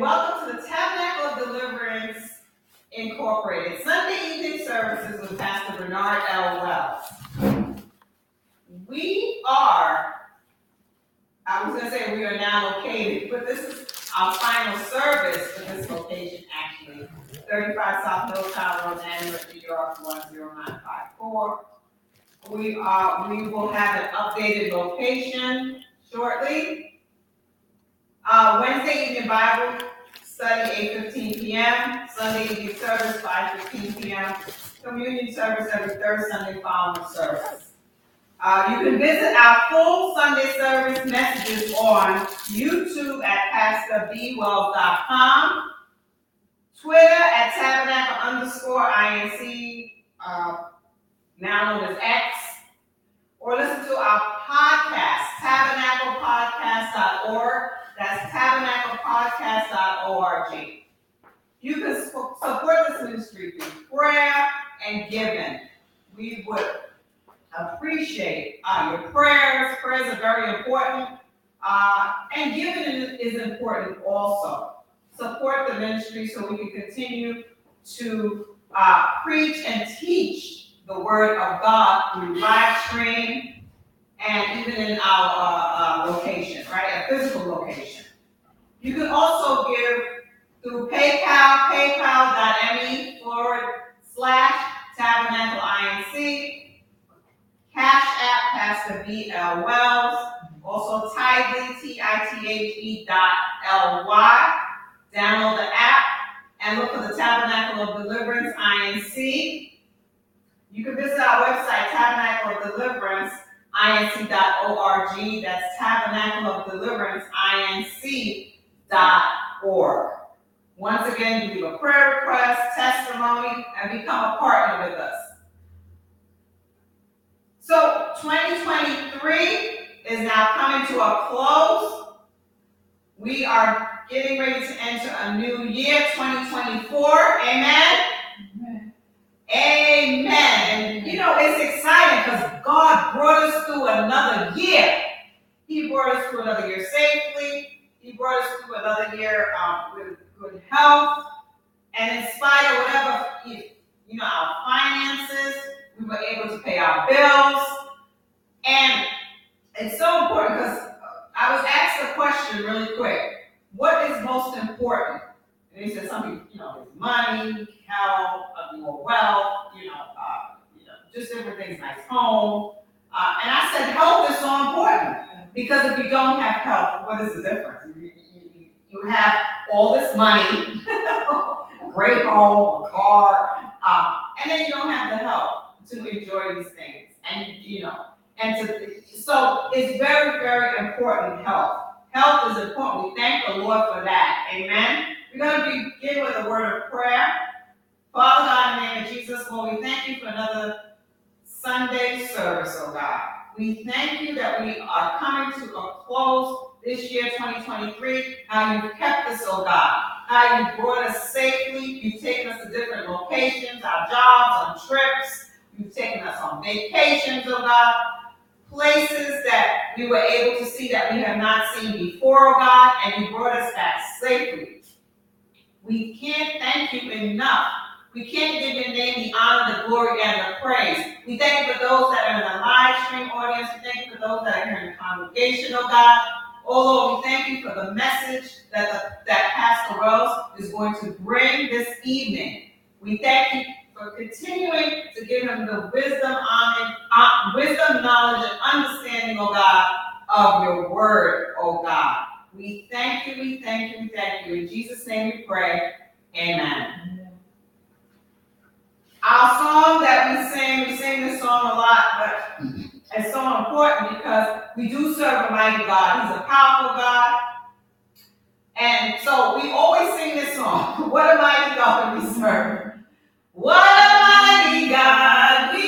welcome to the Tabernacle of Deliverance Incorporated Sunday evening services with Pastor Bernard L. Wells. We are, I was going to say we are now located, but this is our final service for this location actually. 35 South Milltown Road, Andover, New York, 10954. We are, we will have an updated location shortly. Uh, Wednesday evening Bible study, eight fifteen P M. Sunday evening service, five fifteen P M. Communion service every third Sunday following service. Uh, you can visit our full Sunday service messages on YouTube at pastorbwells.com, Twitter at tabernacle underscore INC, uh, now known as X, or listen to our podcast, tabernaclepodcast.org. That's tabernaclepodcast.org. You can support this ministry through prayer and giving. We would appreciate uh, your prayers. Prayers are very important. Uh, and giving is, is important also. Support the ministry so we can continue to uh, preach and teach the word of God through live stream and even in our uh, uh, location, right? A physical location. You can also give through PayPal, paypal.me forward slash tabernacle INC, Cash App, Pastor B.L. Wells, also Tithely, T-I-T-H-E dot L-Y. Download the app and look for the Tabernacle of Deliverance, INC. You can visit our website, Tabernacle of Deliverance, inc.org. That's Tabernacle of Deliverance, inc.org. Once again, you leave a prayer request, testimony, and become a partner with us. So 2023 is now coming to a close. We are getting ready to enter a new year, 2024. Amen. Amen. And you know, it's exciting because God brought us through another year. He brought us through another year safely. He brought us through another year um, with good health. And in spite of whatever, you, know, our finances, we were able to pay our bills. And it's so important because I was asked a question really quick. What is most important? And he said something, you know, money, health, uh, more wealth, you know, uh, you know, just different things, nice home. Uh, and I said, health is so important because if you don't have health, what is the difference? You, have all this money, great home, a car, um, and then you don't have the health to enjoy these things. And you know, and to so it's very, very important health. Health is important. We thank the Lord for that. Amen. We're going to begin with a word of prayer. Father God, in the name of Jesus, Lord, we thank you for another Sunday service, oh God. We thank you that we are coming to a close this year, 2023. How you've kept us, oh God. How you brought us safely. You've taken us to different locations, our jobs, on trips. You've taken us on vacations, oh God. Places that we were able to see that we have not seen before, oh God, and you brought us back safely. We can't thank you enough. We can't give your name the honor, the glory, and the praise. We thank you for those that are in the live stream audience. We thank you for those that are here in the congregation, oh God. Oh Lord, we thank you for the message that the, that Pastor Rose is going to bring this evening. We thank you for continuing to give him the wisdom, honor, uh, wisdom, knowledge, and understanding, oh God, of your word, oh God. We thank you, we thank you, we thank you. In Jesus' name we pray. Amen. Our song that we sing, we sing this song a lot, but it's so important because we do serve a mighty God. He's a powerful God. And so we always sing this song. What a mighty God we serve. What a mighty God we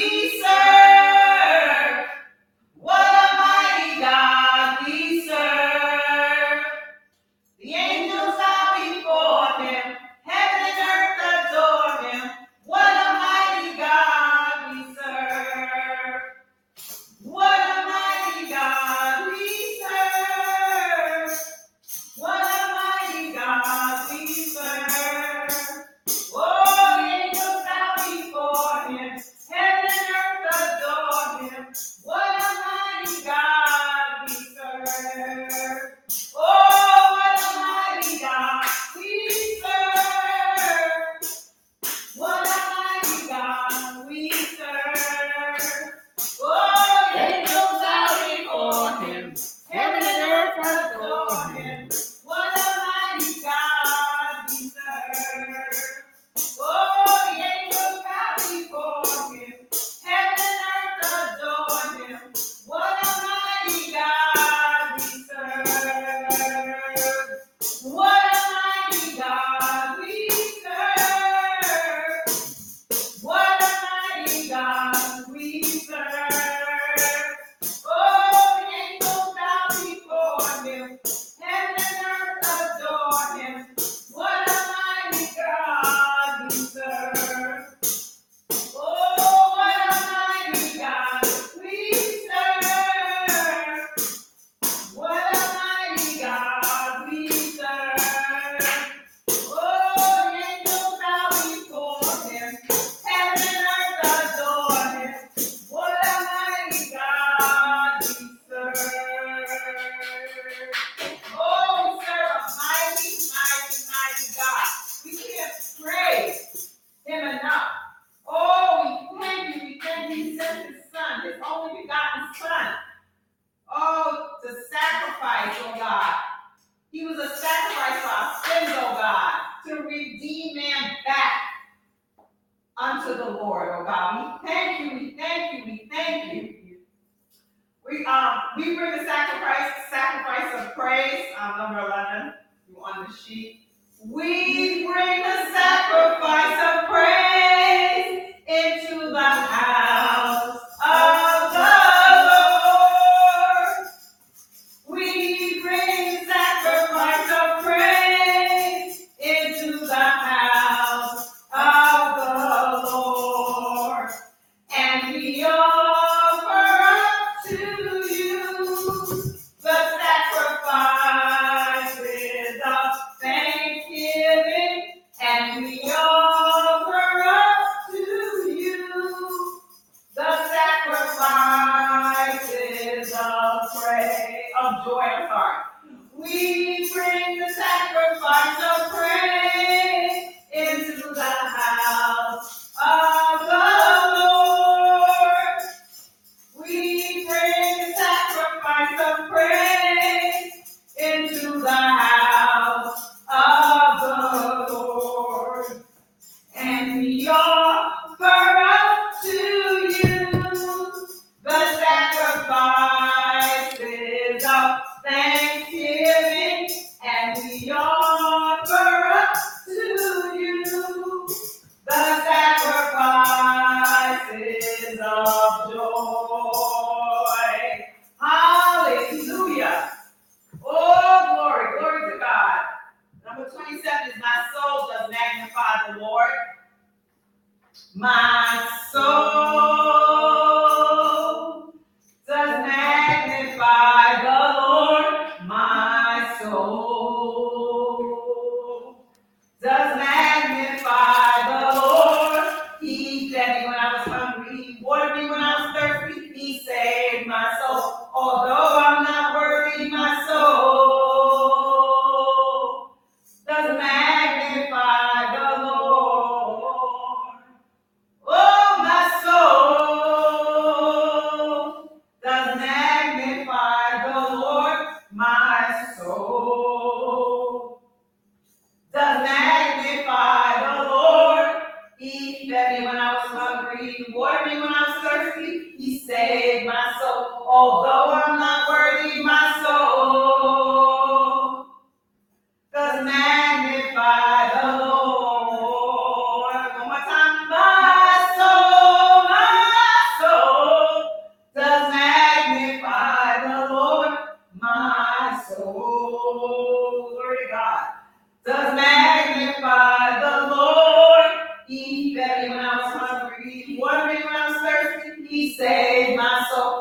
Does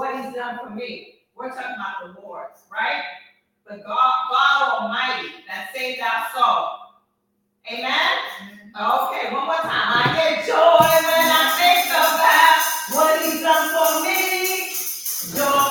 what he's done for me. We're talking about the Lord, right? The God, God Almighty that saved our soul. Amen? Okay, one more time. I get joy when I think about what he's done for me. Joy.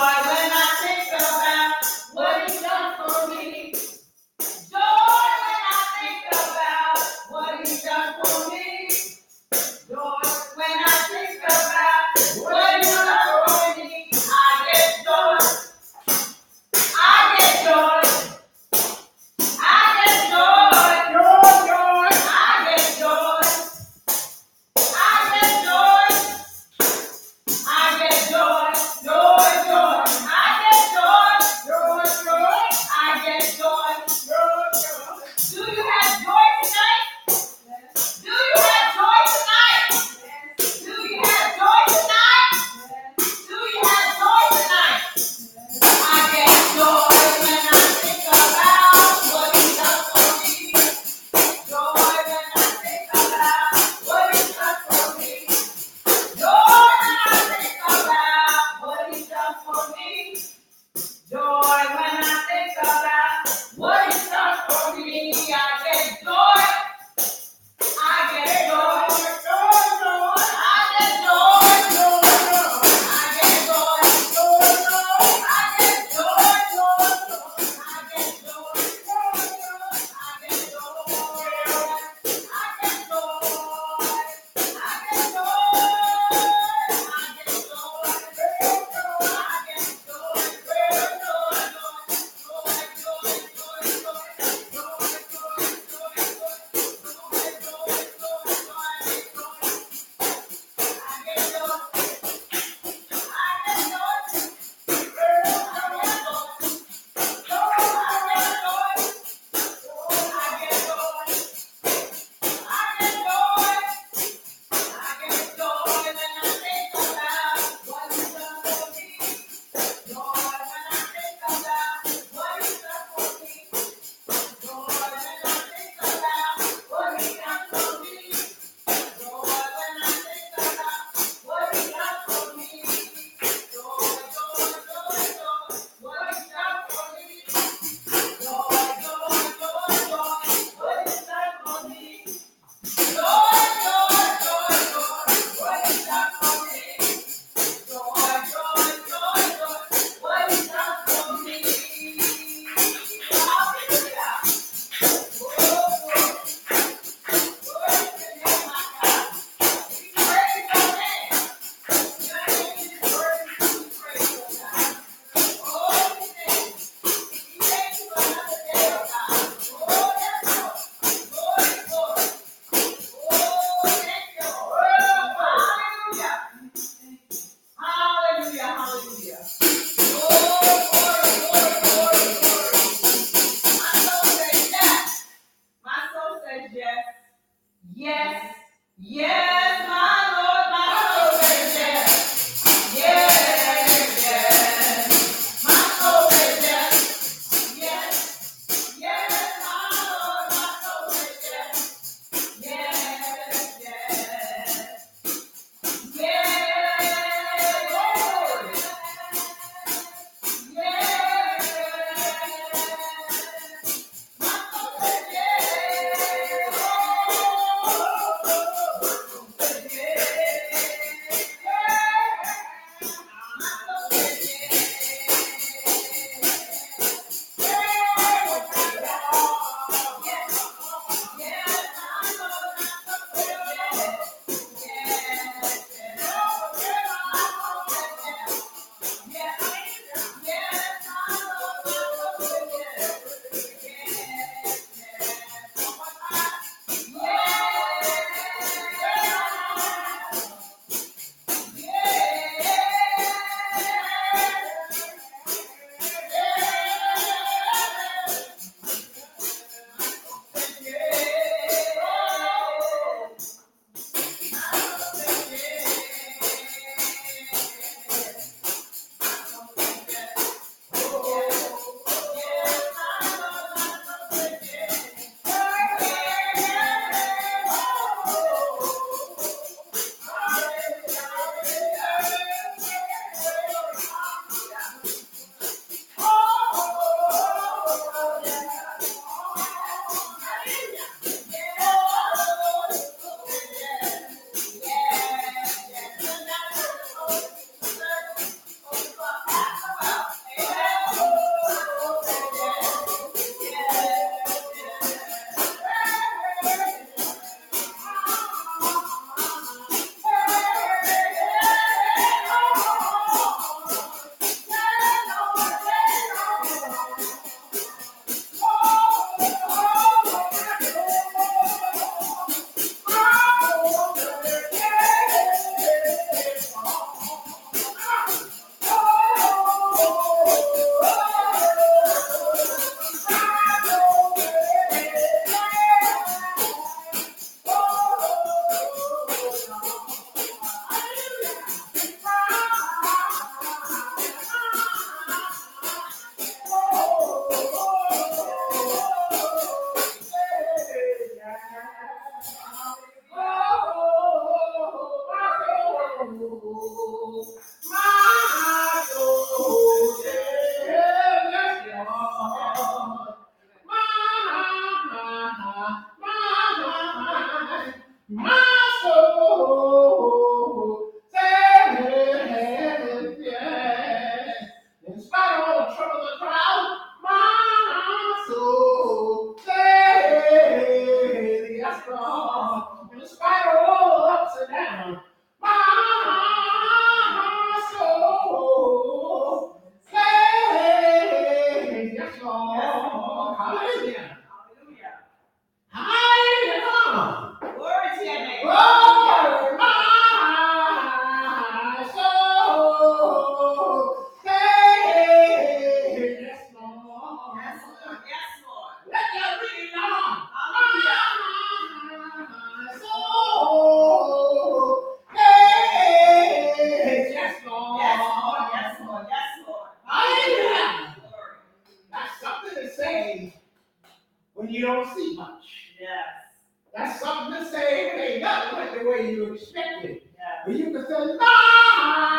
way you expected. Yeah. But you can say, nah,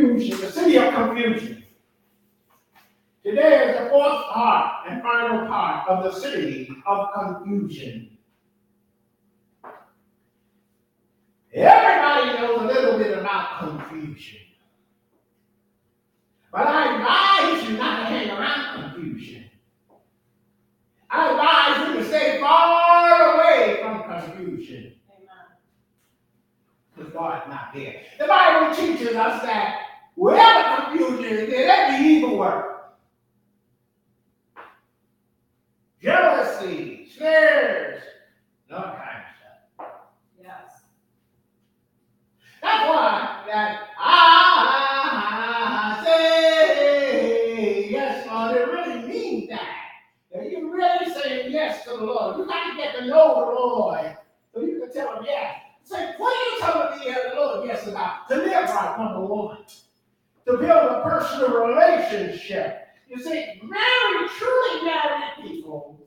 confusion, the city of confusion. Today is the fourth part and final part of the city of confusion. Everybody knows a little bit about confusion. But I advise you not to hang around confusion. I advise you to stay far away from confusion. Amen. Because is not there. The Bible teaches us that Whatever confusion is there, that be evil work. Jealousy, snares, and all kinds of stuff. Yes. That's why that I, say yes, Lord, it really means that. If you really saying yes to the Lord, you got to get to know the Lord so you can tell him yes. Say, what are you telling me the Lord yes about? To live right, number one to build a personal relationship. You see, married, truly married people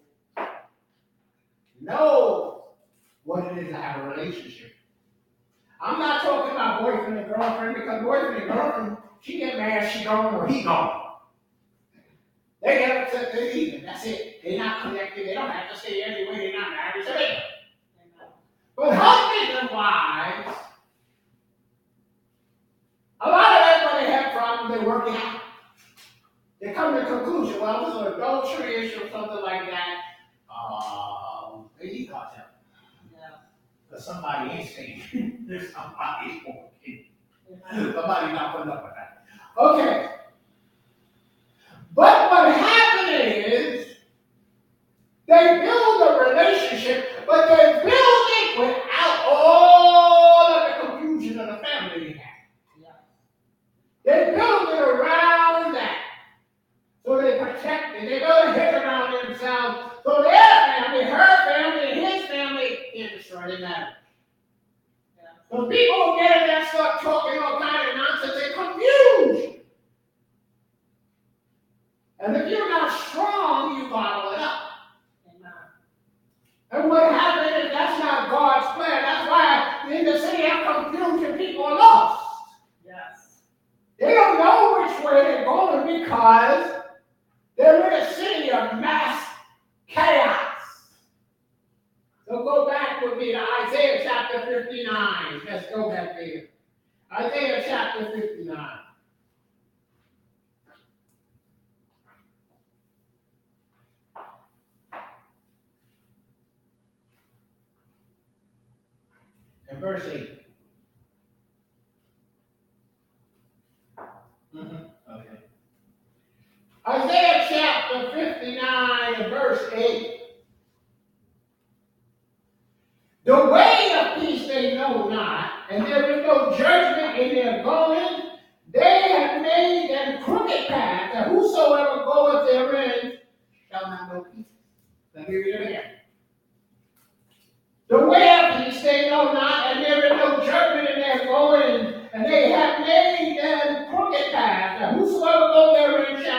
know what it is to have a relationship. I'm not talking about boyfriend and girlfriend because boyfriend and girlfriend, she get mad, she gone or he gone. They get upset, they leave and That's it. They're not connected. They don't have to stay anywhere. They're not married. So they But husband and wives come to a conclusion, well, it was an adultery issue or something like that, um, he caught him. Because somebody ain't saying, there's somebody walking. Somebody not putting up with that. Okay. But what happened is they build a relationship, but they build it without all of the confusion of the family they had. They build and they're going to around themselves so their family, her family, and his family in destroying matter. But people get in there start talking all kind of nonsense, they're confused. And if you're not strong, you bottle it up. And what happened is that's not God's plan. That's why in the city of confusion, people are lost. Yes. They don't know which way they're going because they're in a city of mass chaos. So go back with me to Isaiah chapter 59. Let's go back there. Isaiah chapter 59. And verse 8. Mm-hmm. Isaiah chapter 59 and verse 8. The way of peace they know not, and there is no judgment in their going. They have made them crooked path, and whosoever goeth therein shall not know peace. Let me read it again. The way of peace they know not, and there is no judgment in their going, and they have made them crooked path, and whosoever goeth therein shall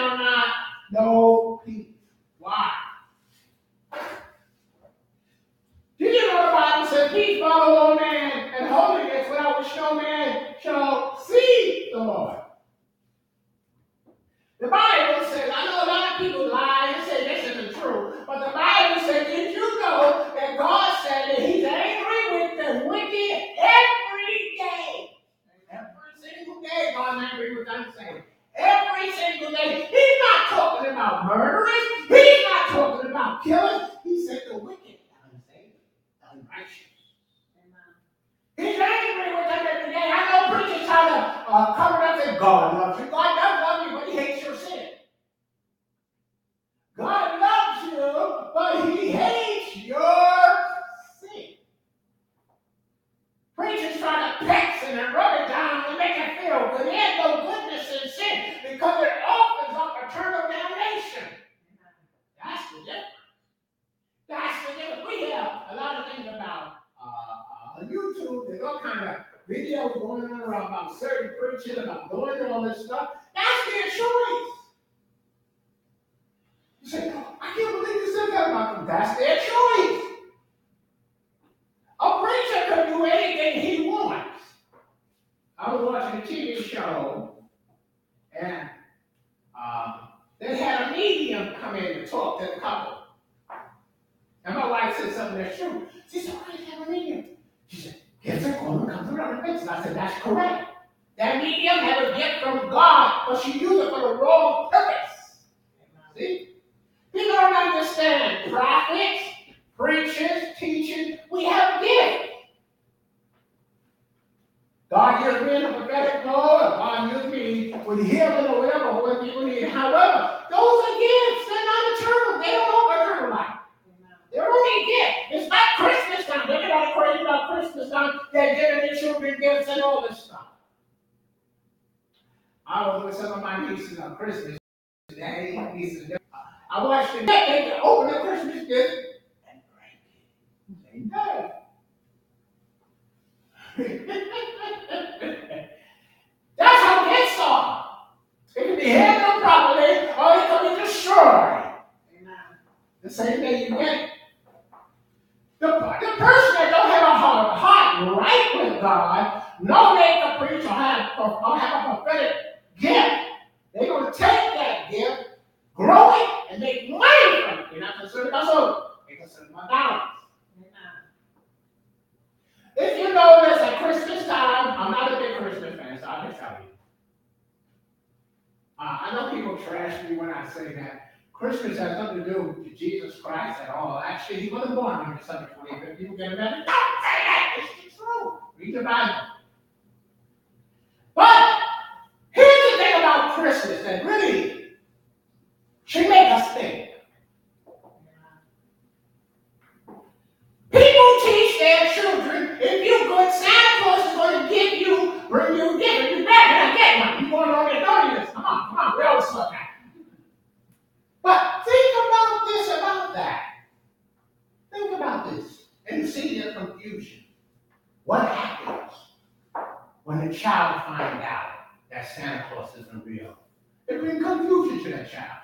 The same day you get it. The, the person that don't have a heart, heart right with God, no they can preach or have, or have a prophetic gift. They're going to take that gift, grow it, and make money from it. They're not concerned about soul. They're concerned about dollars. If you know notice at Christmas time, I'm not a big Christmas fan, so I can tell you. Uh, I know people trash me when I say that. Christmas has nothing to do with Jesus Christ at all. Actually, he wasn't born on December 25th. People get mad. Don't say that. It's the truth. Read the Bible. But here's the thing about Christmas that really should make us think. People teach their children if you're good, Santa Claus is going to give you, bring you a gift. Bad, you're not getting one. You're going on your naughtiness. Come on, come on. We always love that. But think about this, about that. Think about this and see the confusion. What happens when a child finds out that Santa Claus isn't real? It brings confusion to that child.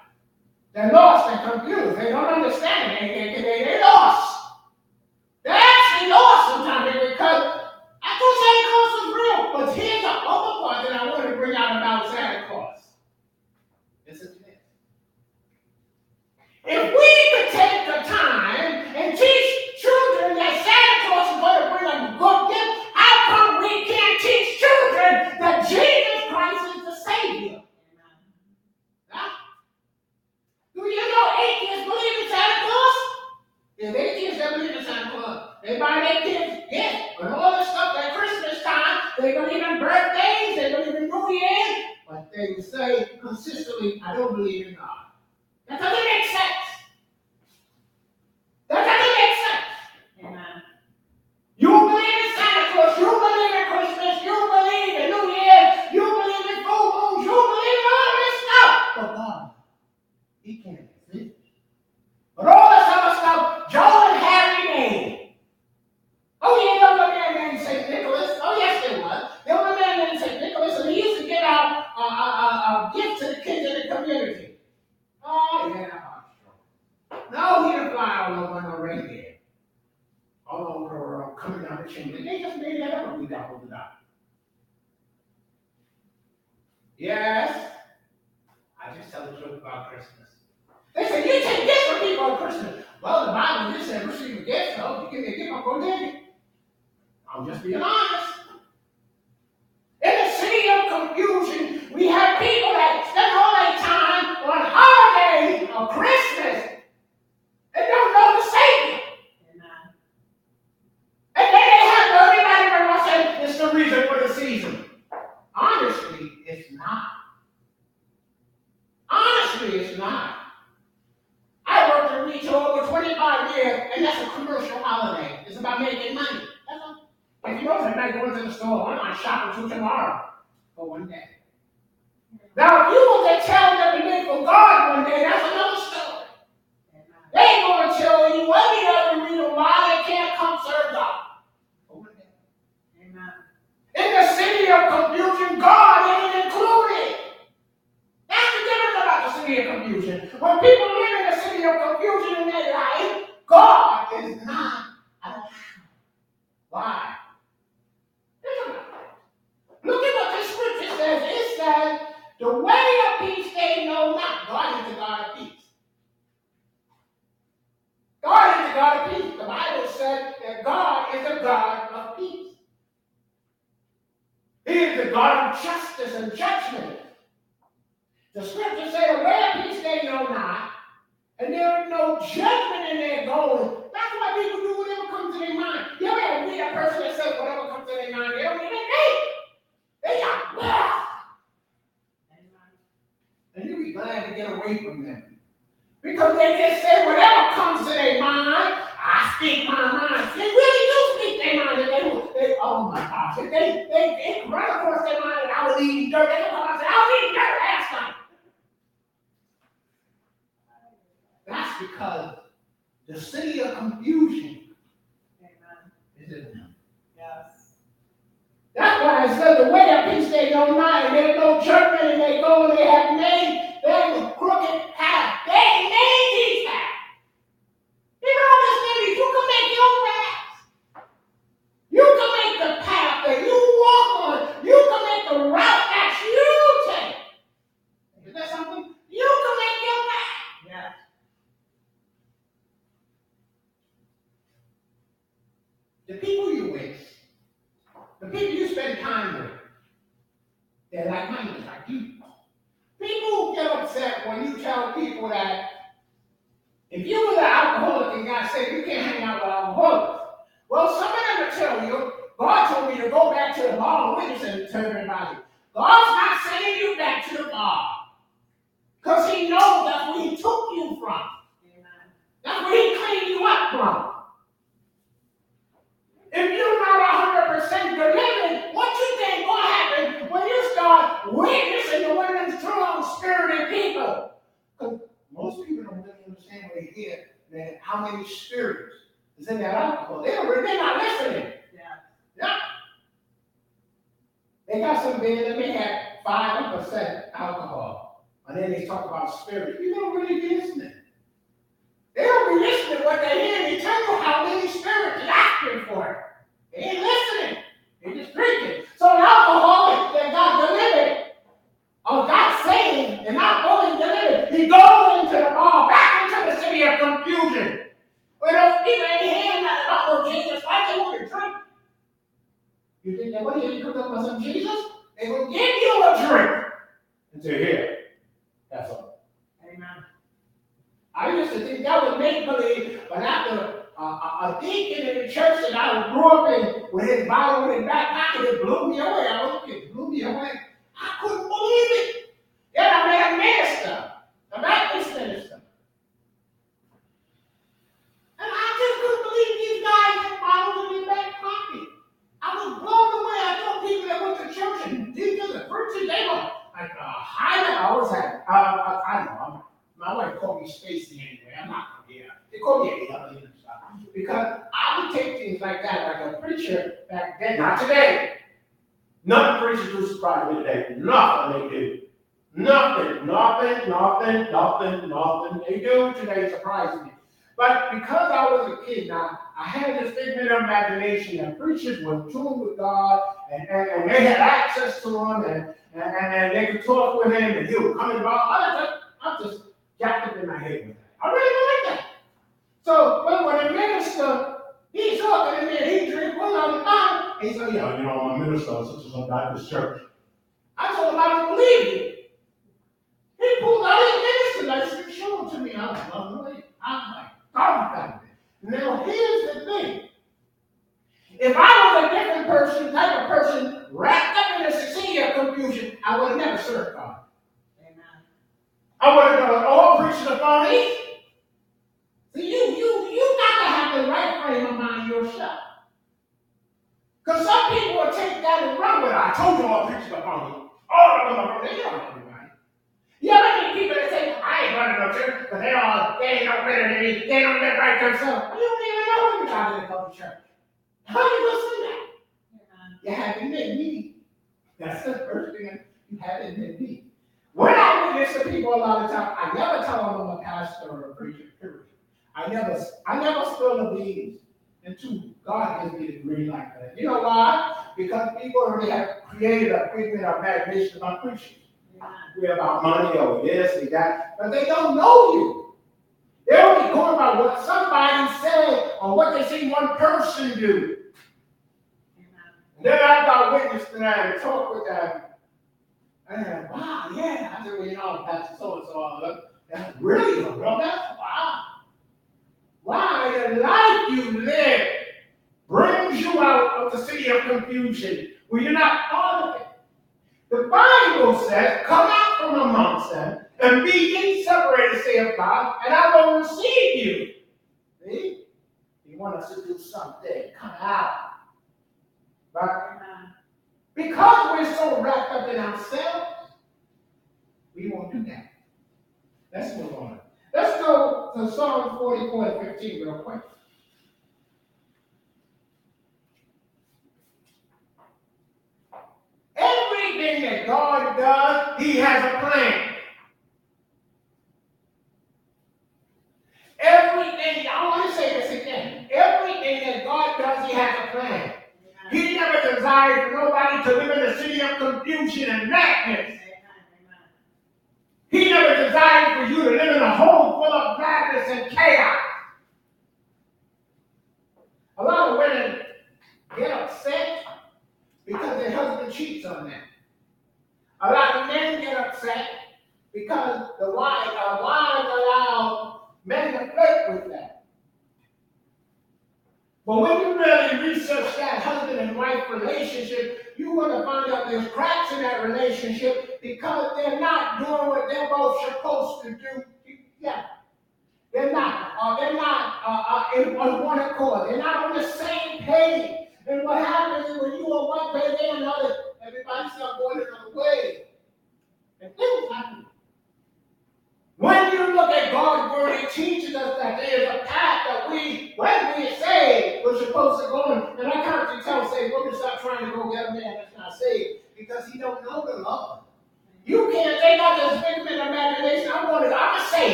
They're lost and confused. They don't understand. They, they, they, they lost. They're actually lost sometimes because I thought Santa Claus was real. But here's the other part that I want to bring out about Santa Claus. This. If we could take the time and teach children that Santa Claus is going to bring a good gift, how come we can't teach children that Jesus Christ is the Savior? Do you know atheists believe in Santa Claus? If atheists don't believe in Santa Claus, they buy their kids gifts and all the stuff at Christmas time. They believe in birthdays, they believe in New Year's, but they say consistently, I don't believe in God. That doesn't make sense. change it. They just made that up. We. Yes. I just tell the truth about Christmas. They say, you take gifts from people on Christmas. Well, the Bible just said, receive a gift, so you give me a gift, I'm going to take it. I'm just being honest. é uma None preachers surprise me today. Nothing they do. Nothing, nothing, nothing, nothing, nothing they do today surprise me. But because I was a kid now, I had this figment of imagination that preachers were in tune with God and, and, and they had access to him and, and, and, they could talk with him and he would come involved. I just, I just jacked up in my head with that. I really don't like that. So when, when the minister, he's talking me, he drink one on the bottom, he said, yeah, you know, I'm a minister of such and such Baptist church. I told him I don't believe you. He pulled out his minister license and showed it to me. I was like. I'm like, dumbfounded. Now here's the thing. If I was a different person, type of person, wrapped up in a sea of confusion, I would have never served God. Amen. I would have done all oh, preaching of phonies. See, you, you, you got to have the right frame of mind yourself. Because some people will take that and run with it. I told you all preaching of phonies. All of them are they don't have right. You ever meet people that say, I ain't running no church, but they all, they ain't no better than me, they don't live right themselves. You don't even know when you're talking about the church. How you gonna say that? You haven't met me. That's the first thing you haven't met me. When I witness to people a lot of times, I never tell them I'm a pastor or a preacher, period. I never, I never spill the beans until God gives me the green light for that. You know why? Because people already have created a figment of imagination about preaching. We're about money or this or that, but they don't know you. They're only going by what somebody said or what they see one person do. And then I got witness to that and talk with them. And wow, yeah. I said, well, you know, Pastor so and so. Really a real Wow. Why the life you live brings you out of the city of confusion where you're not part of it. The Bible says, Come out from amongst them and be ye separated, saith God, and I will receive you. See? He wants us to do something. Come out. Right? Because we're so wrapped up in ourselves, we won't do that. Let's move on. Let's go to Psalm 44 and 15 real quick. Everything that God does, He has a plan.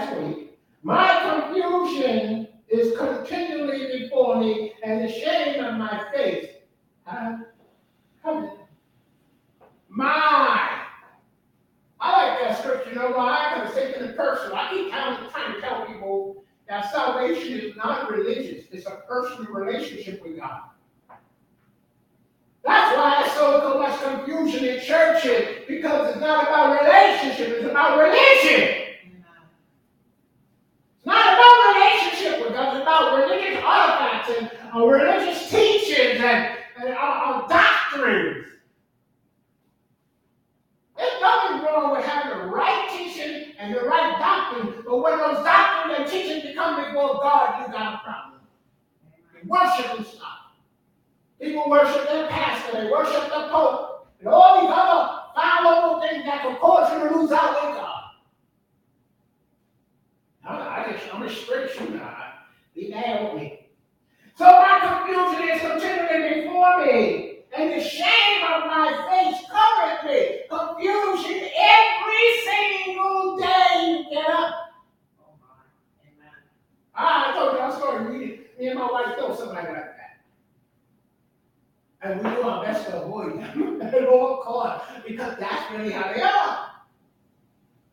Last week. My confusion is continually before me, and the shame of my face. Uh, my. I like that scripture, you know why? Because it's taken it personal. I keep trying, trying to tell people that salvation is not religious, it's a personal relationship with God. That's why there's so much confusion in churches, because it's not about relationship, it's about religion. It's not about relationship about religious artifacts and uh, religious teachings and, and uh, doctrines. There's nothing wrong with having the right teaching and the right doctrine, but when those doctrines and teachings become before God, you got a problem. Worship and stuff. People worship their pastor, they worship the pope, and all these other little things that can cause you to lose out with God. I, I just, I'm a straight shooter. Be mad with me. So my confusion is continually before me, and the shame of my face covereth me. Confusion every single day you get up. Oh my, amen. Ah, I told you I started reading. Me and my wife know somebody like that. And we do our best to avoid them at all costs because that's really how they are.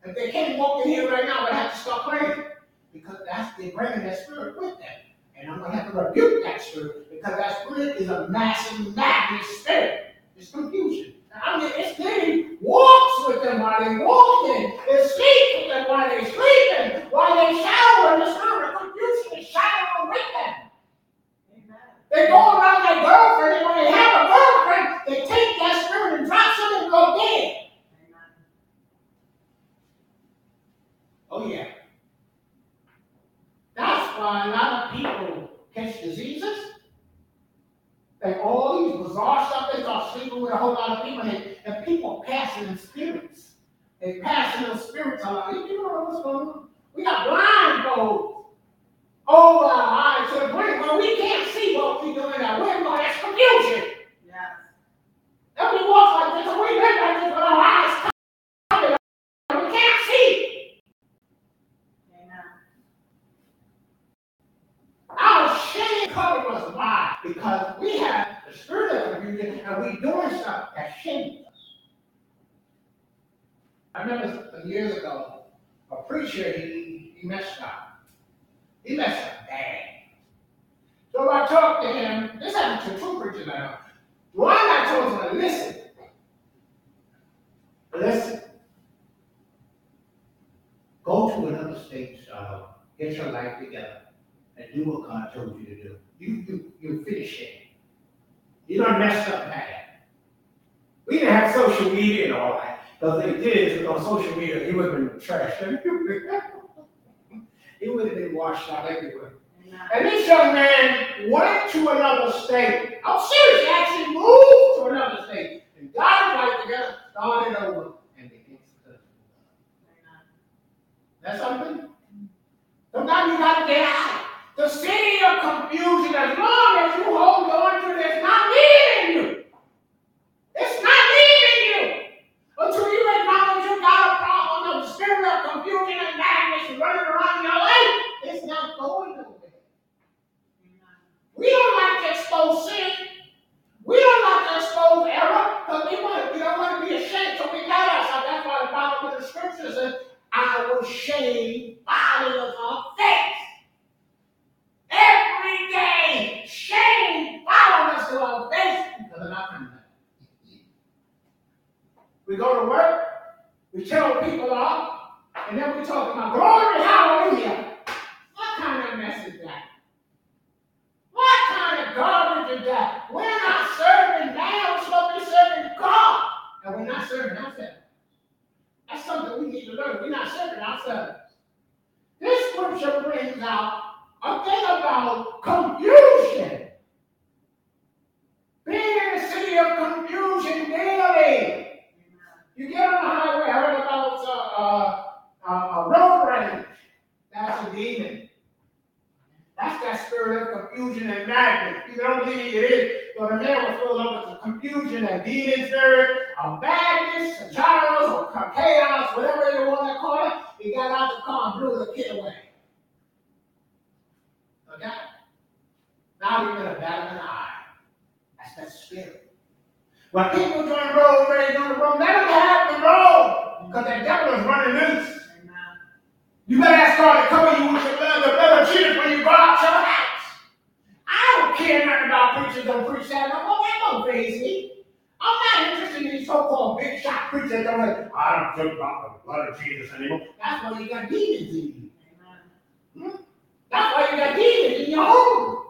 If they can't walk in here right now, I have to stop praying because that's they're bringing that spirit with them. And I'm going to have to rebuke that spirit because that spirit is a massive, madness spirit. It's confusion. I mean, it's literally walks with them while they're walking. It sleeps with them while they're sleeping. While they shower, the spirit of confusion is showering with them. They go around their girlfriend, and when they have a girlfriend, they take that spirit and drop it and go dead. Oh, yeah. That's why a lot of people catch diseases. And all these bizarre stuff, they start sleeping with a whole lot of people, and, and people passing in spirits. They passing those spirits a lot. You know what's going on? We got blindfolds over our eyes to the where we can't see what we're doing now. We're going, that's confusion. Yes. And we walk like this, and we live like this with our eyes covered, and we can't see. Amen. Our shame covers us. Why? Because we have the spirit of confusion, and we doing stuff that us. I remember years ago, a preacher, he, he messed up. He messed up bad. So I talked to him. This happened to two preachers now. One I told him, listen. Listen. Go to another state, uh, get your life together, and do what God told you to do. You you you finish it. You don't mess up bad. We didn't have social media and all that. Because they did on social media, he would have been trashed. he would have been washed out everywhere. And this young man went to another state. I'm serious, he actually moved to another state and got his life together, started over, and became successful. That's something? Sometimes you gotta get out. The city of confusion, as long as you hold on to it, it's not leaving you. It's not leaving you. Until you acknowledge you got a problem of spirit of confusion and madness running around your life, it's not going nowhere. We don't like to expose sin. We don't like to expose error because we want we don't want to be ashamed. So we tell ourselves. That's why the Bible with the scripture says, "Our shame follows our face." Every day, shame follows us to our face because of our conduct. We go to work, we tell people off, and then we talk about glory, hallelujah. What kind of mess is that? What kind of garbage is that? We're not serving now, we're supposed to be serving God. And we're not serving ourselves. That's something we need to learn. We're not serving ourselves. This scripture brings out a thing about confusion. Being in a city of confusion daily. You get on the highway, I heard about uh, uh, uh, a road rage. That's a demon. That's that spirit of confusion and madness. You don't believe it is. So the man was filled up with confusion and demon spirit, of madness, and chaos, or chaos, whatever you want to call it. He got out the car and blew the kid away. Okay? Now you're gonna bat in the eye. That's that spirit. When people doing road rage on the road, them have the road. Because that devil is running loose. You better ask God you with the blood, the blood of Jesus when you go out your house. I don't care nothing about preachers don't preach that. No, oh, well, that don't faze me. I'm not interested in these so-called big shot preachers that don't like, I don't talk about the blood of Jesus anymore. That's why you got demons in you. Hmm? That's why you got demons in your home.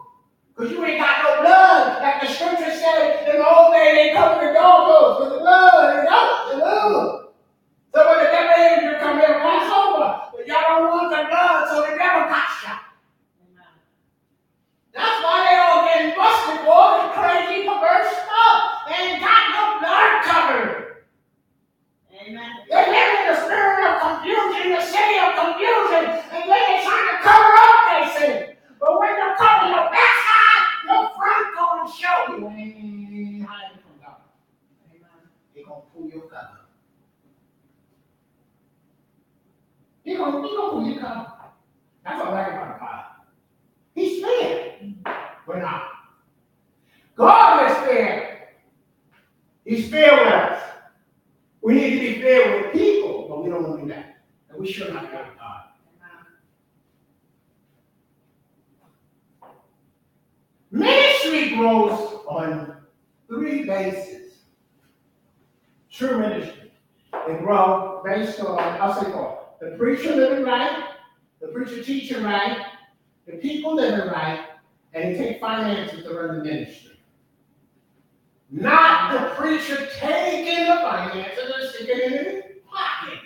Because you ain't got no blood. Like the scripture said in the old day, they cover the doorposts with the blood and out the blood. So when the devil is, you come here and pass over. But y'all don't want the blood, so the devil got shot. That's why they all getting busted for all this crazy perverse stuff. They ain't got no blood covered. Amen. They live in the spirit of confusion, the city of confusion, and they trying to cover up their sin. But when you cover your your gonna show you ain't hiding from God. He gonna pull your cover. He gonna, he gonna pull your cover. That's what I like about God. He's fair. We're not. God is fair. He's fair with us. We need to be fair with people, but we don't want to do that. And we should not be like God. Ministry grows on three bases. True ministry. They grow based on, I'll say four. The preacher living right, the preacher teaching right, the people living right, and they take finances to run the ministry. Not the preacher taking the finances and sticking it in his pocket.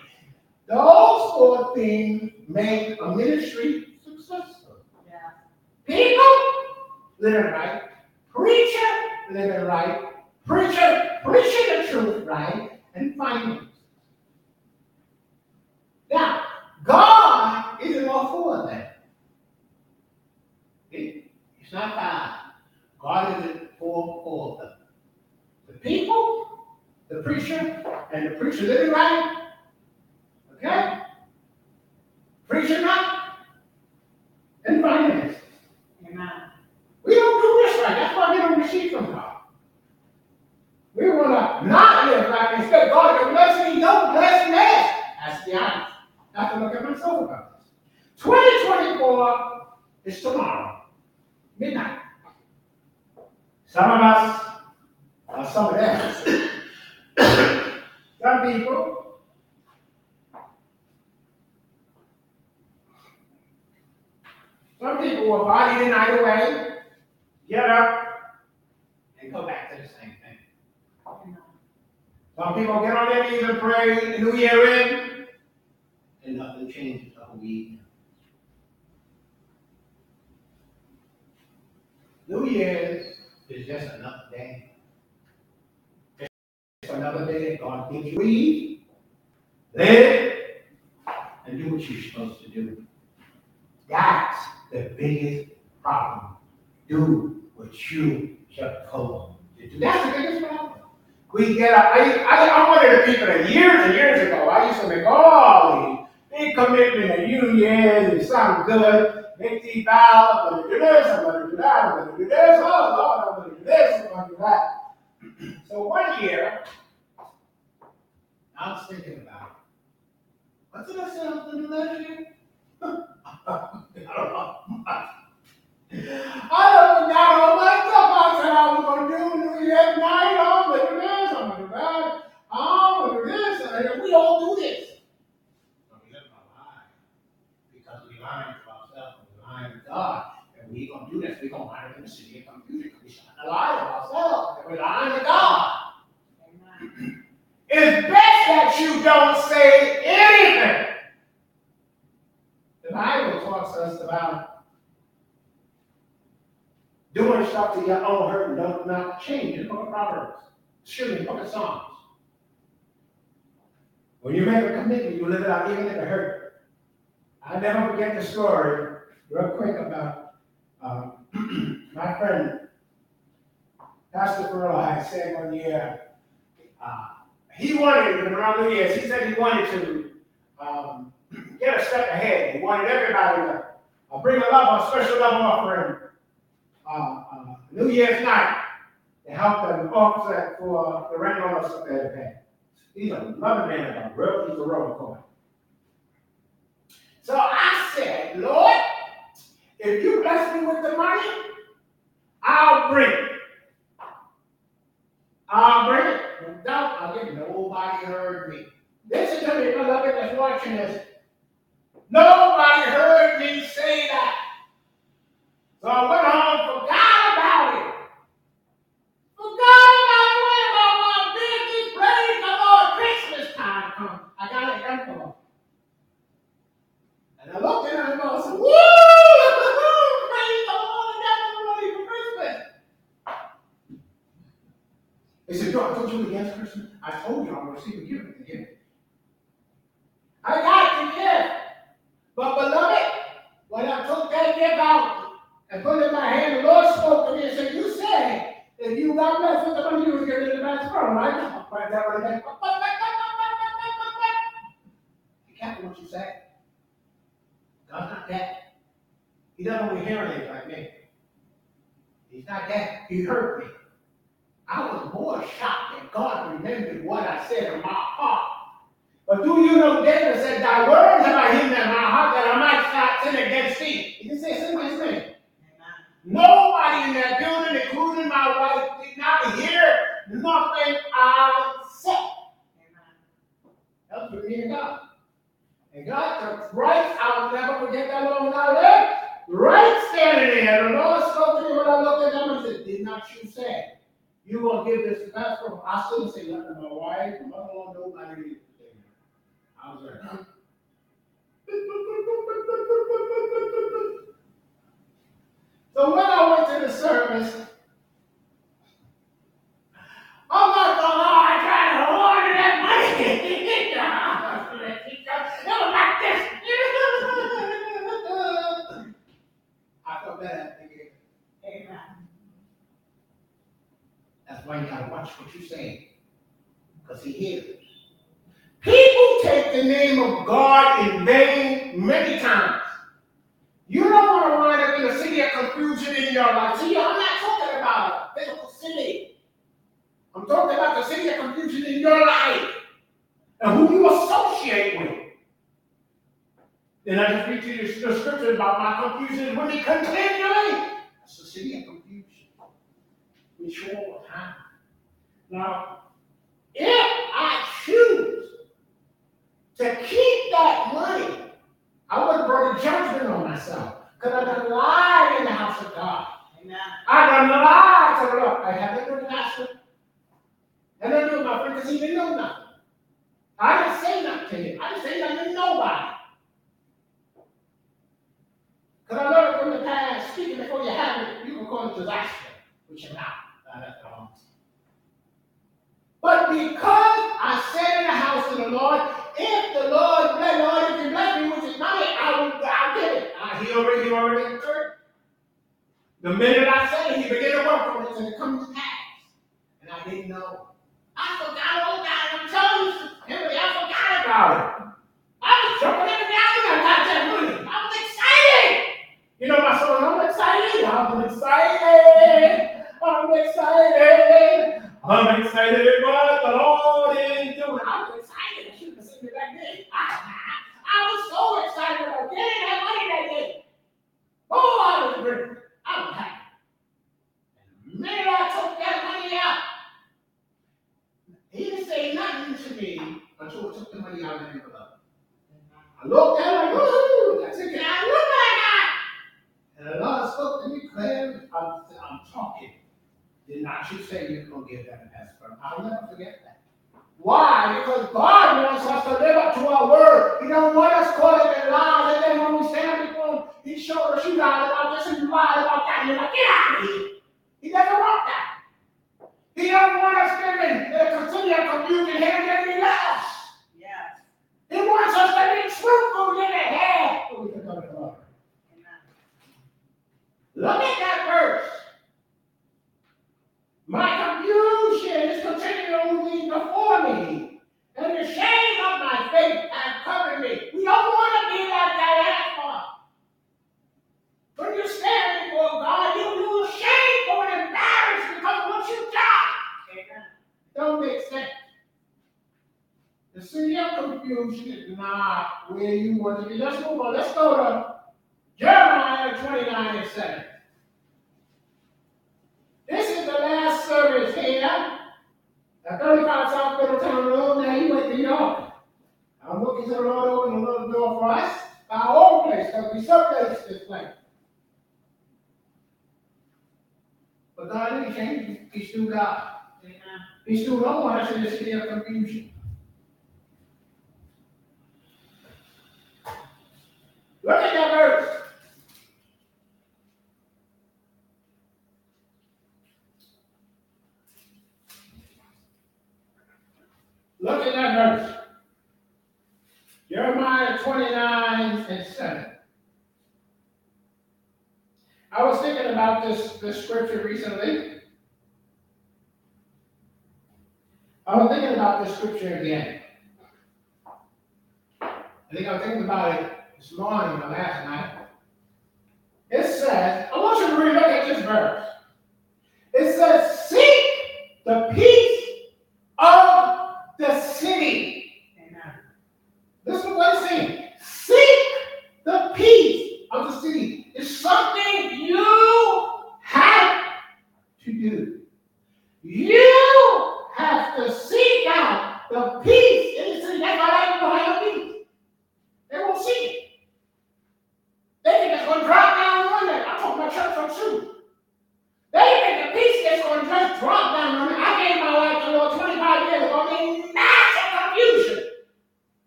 Those four things make a ministry successful. Yeah. People living right, preacher living right, preacher preaching the truth right, and finances. Now, God is in all them. It- It's not five. God is in all of them. The people, the preacher, and the preacher living right. Okay? Preacher not, and finances. Amen. We don't do this right. That's why we don't receive from God. We want to not live right instead. God, you're blessing me, don't bless me. That's the honest. I have to look at myself about this. 2024 is tomorrow, midnight. Some of us, or some of them, some people, some people will body the night away, get up, and go back to the same thing. Some people get on their knees and pray the new year in, and nothing changes the whole week. New Year's is just another day. It's another day that God gives you. Breathe, live, and do what you're supposed to do. That's the biggest problem. Do what you supposed to do. That's the biggest problem. We get, I, I, I'm one of the people that years and years ago, I used to make all these big commitment that New Year's and sound good, make these vows, I'm gonna do this, I'm gonna do that, I'm gonna do this, oh Lord, I'm gonna do this, I'm gonna do that. So one year, I was thinking about it. What did I say I was gonna do last year? I don't know. I don't forgot all my stuff I said I was gonna do New Year's night, I'm gonna do this, I'm gonna do that, I'm gonna do this, and we all do this. But we live our lives because we lying to ourselves, we lying to God, and we gonna do this, we gonna wind up in the city of confusion, because we trying to lie to ourselves, and we're lying to God. It's best that you don't say anything. The Bible talks us about doing stuff to your own hurt and don't not change. Book of Proverbs, excuse me, book of Psalms. When you make a commitment, you live it out even if it hurt. I never forget the story, real quick, about um, my friend Pastor Burrow had said one year, uh, he wanted, around New Year's, he said he wanted to um, get a step ahead. He wanted everybody to uh, bring a love, a special love offering uh, uh, New Year's night to help them offset for the rent on us that they pay. He's a loving man, a real, he's a roller coin. So I said, Lord, if you bless me with the money, I'll bring it. I'll bring it. No doubt, it. Nobody heard me. Listen to me, beloved, that's watching this. Nobody heard me say that. So I went home, forgot about it. Forgot about it. Wait about my business. Praise the Lord. Christmas time comes. I got an envelope. And I looked at it and I said, Woo! Praise the Lord. I got some money for Christmas. Joe, I told you against Christmas. I told you I'm going to receive a gift gift. I got the gift. But beloved, when I took that gift out and put it in my hand, the Lord spoke to me and said, You said if you got blessed with the money, you would give it to the best firm, right? That right there. Be careful what you say. God's not dead. He doesn't only hear things like me. He's not that. He heard me. I was more shocked that God remembered what I said in my heart. But do you know David said, Thy words have I hidden in my heart that I might not sin against thee. He didn't say sin against me. Nobody in that building, including my wife, did not hear nothing I said. Amen. That was between me and God. And God took right, I'll never forget that when I lived, right standing there. The Lord spoke to me when I looked at them and said, Did not you say, you gonna give this pastor? I still say nothing to my wife, my mother-in-law, nobody. I was like, So when I went to the service, I'm not gonna lie, I tried to hold on to that money. it was like this. I felt bad thinking, Amen. Why you gotta watch what you're saying. because he hears. People take the name of God in vain many times. You don't want to wind up in a city of confusion in your life. See, I'm not talking about a physical city. I'm talking about the city of confusion in your life and who you associate with. Then I just read to you the scripture about my confusion with me continually. That's the city of confusion. Which all will happen. Now, if I choose to keep that money, I would bring judgment on myself. Because I done lied in the house of God. Amen. I done lied to the Lord. I haven't done the pastor. And I knew my friend because he didn't know nothing. I didn't say nothing to him. I didn't say nothing to nobody. Because I learned from the past, speaking before you have it, you can call it disaster, which you're not. But because I said in the house of the Lord, if the Lord, bless Lord, if you bless me with his money, I will, I'll it. Uh, he already, he already occurred. The minute I said it, he began to work on it, and it comes to pass. And I didn't know. I forgot all it. I'm telling I forgot about it. I was jumping up and I got that money. I was excited. You know my song, I'm excited. I'm excited. I'm excited. I'm excited what the Lord is doing. I was excited. I should have seen it back then. I, I was so excited about getting that money that day. Oh, I was grateful. I was happy. And the minute I took that money out, he didn't say nothing to me until I took the money out of the envelope. I looked at it like, ooh, I took it out. Look what I got. And the Lord spoke to me clearly. I'm, I'm talking. Did not you say you're going to give that to Pastor Burns? I'll never forget that. Why? Because God wants us to live up to our word. He don't want us caught up in lies. And then when we stand before Him, he showed us you lied about this and you lied about that. And you're like, get out of here. He doesn't want that. He don't want us living in a continual confusion here and there less. Yes. He wants us to be truthful in the head. Look at that verse. My confusion is continually before me, and the shame of my faith has covered me. We don't want to be like that asshole. When you stand before God, you you ashamed or embarrassed because of what you've done. Amen. Don't make sense. The city of confusion is not where you want to be. Let's move on. Let's go to Jeremiah 29 and 7. This is the last service here at 35 South Middletown Road. Now you went to New York. I'm looking to the Lord open a little door for us. Our old place, because we subleased this place. But God didn't change. He's still God. Amen. He still don't want us in this city of confusion. Look at that verse. Look at that verse. Jeremiah 29 and 7. I was thinking about this, this scripture recently. I was thinking about this scripture again. I think I was thinking about it this morning or last night. It says, I want you to relook at this verse. It says, seek the peace of the city. Amen. This is what it's saying. Seek the peace of the city. It's something you have to do. You have to seek out the peace in the city. That's why they don't have no peace. They won't see it. They think it's going to drop down on them. I'm talking about church folks too. They think the peace is going to just drop down on them. I gave my life to the Lord 25 years ago. I'm in massive confusion.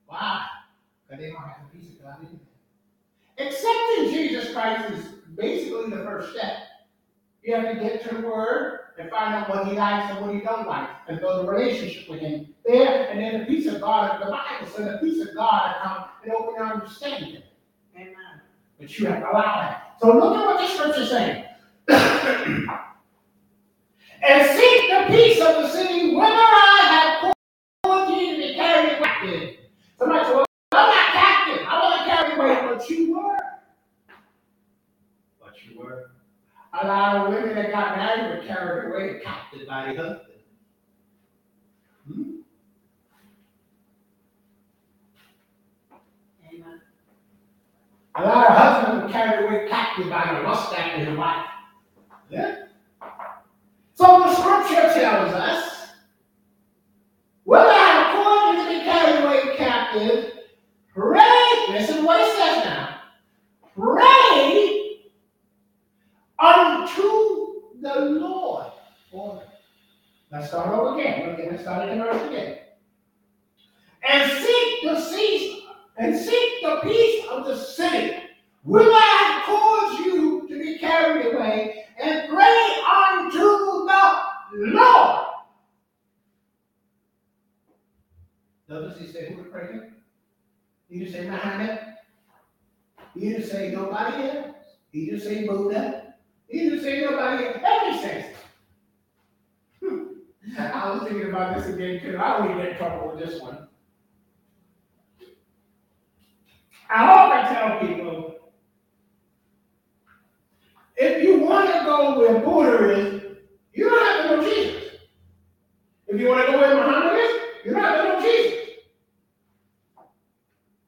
Why? Because they don't have the peace of God in them. Accepting Jesus Christ is basically the first step. You have to get to the Word and find out what He likes and what He don't like, and build a relationship with Him. There, and then the peace of God, the Bible says the peace of God come and open your understanding. Amen. But you have to allow that. So look at what the scripture is saying. And seek the peace of the city, whether I have caused you to be carried captive. Somebody said, Well, I'm not captive. I wasn't carried away, but you were. But you were. A lot of women that got married were carried away captive by their husband. Hmm? Amen. A lot of husbands were carried away captive by the lust after his wife. Yeah? So the scripture tells us, whether I to be carried away captive, pray, listen to what it says now. Pray unto the Lord. Let's start over again. Okay, let's start at the verse again. And seek the cease and seek the peace of the city, whither I have caused you to be carried away, and pray unto the Lord. Notice he said, who to pray to? He didn't say Muhammad. He didn't say nobody He didn't say Buddha. He didn't say nobody else. Let me say. Hmm. I was thinking about this again because I always get in trouble with this one. I often tell people, if you want to go where Buddha is, you don't have to know Jesus. If you want to go where Muhammad is, you don't have to know Jesus.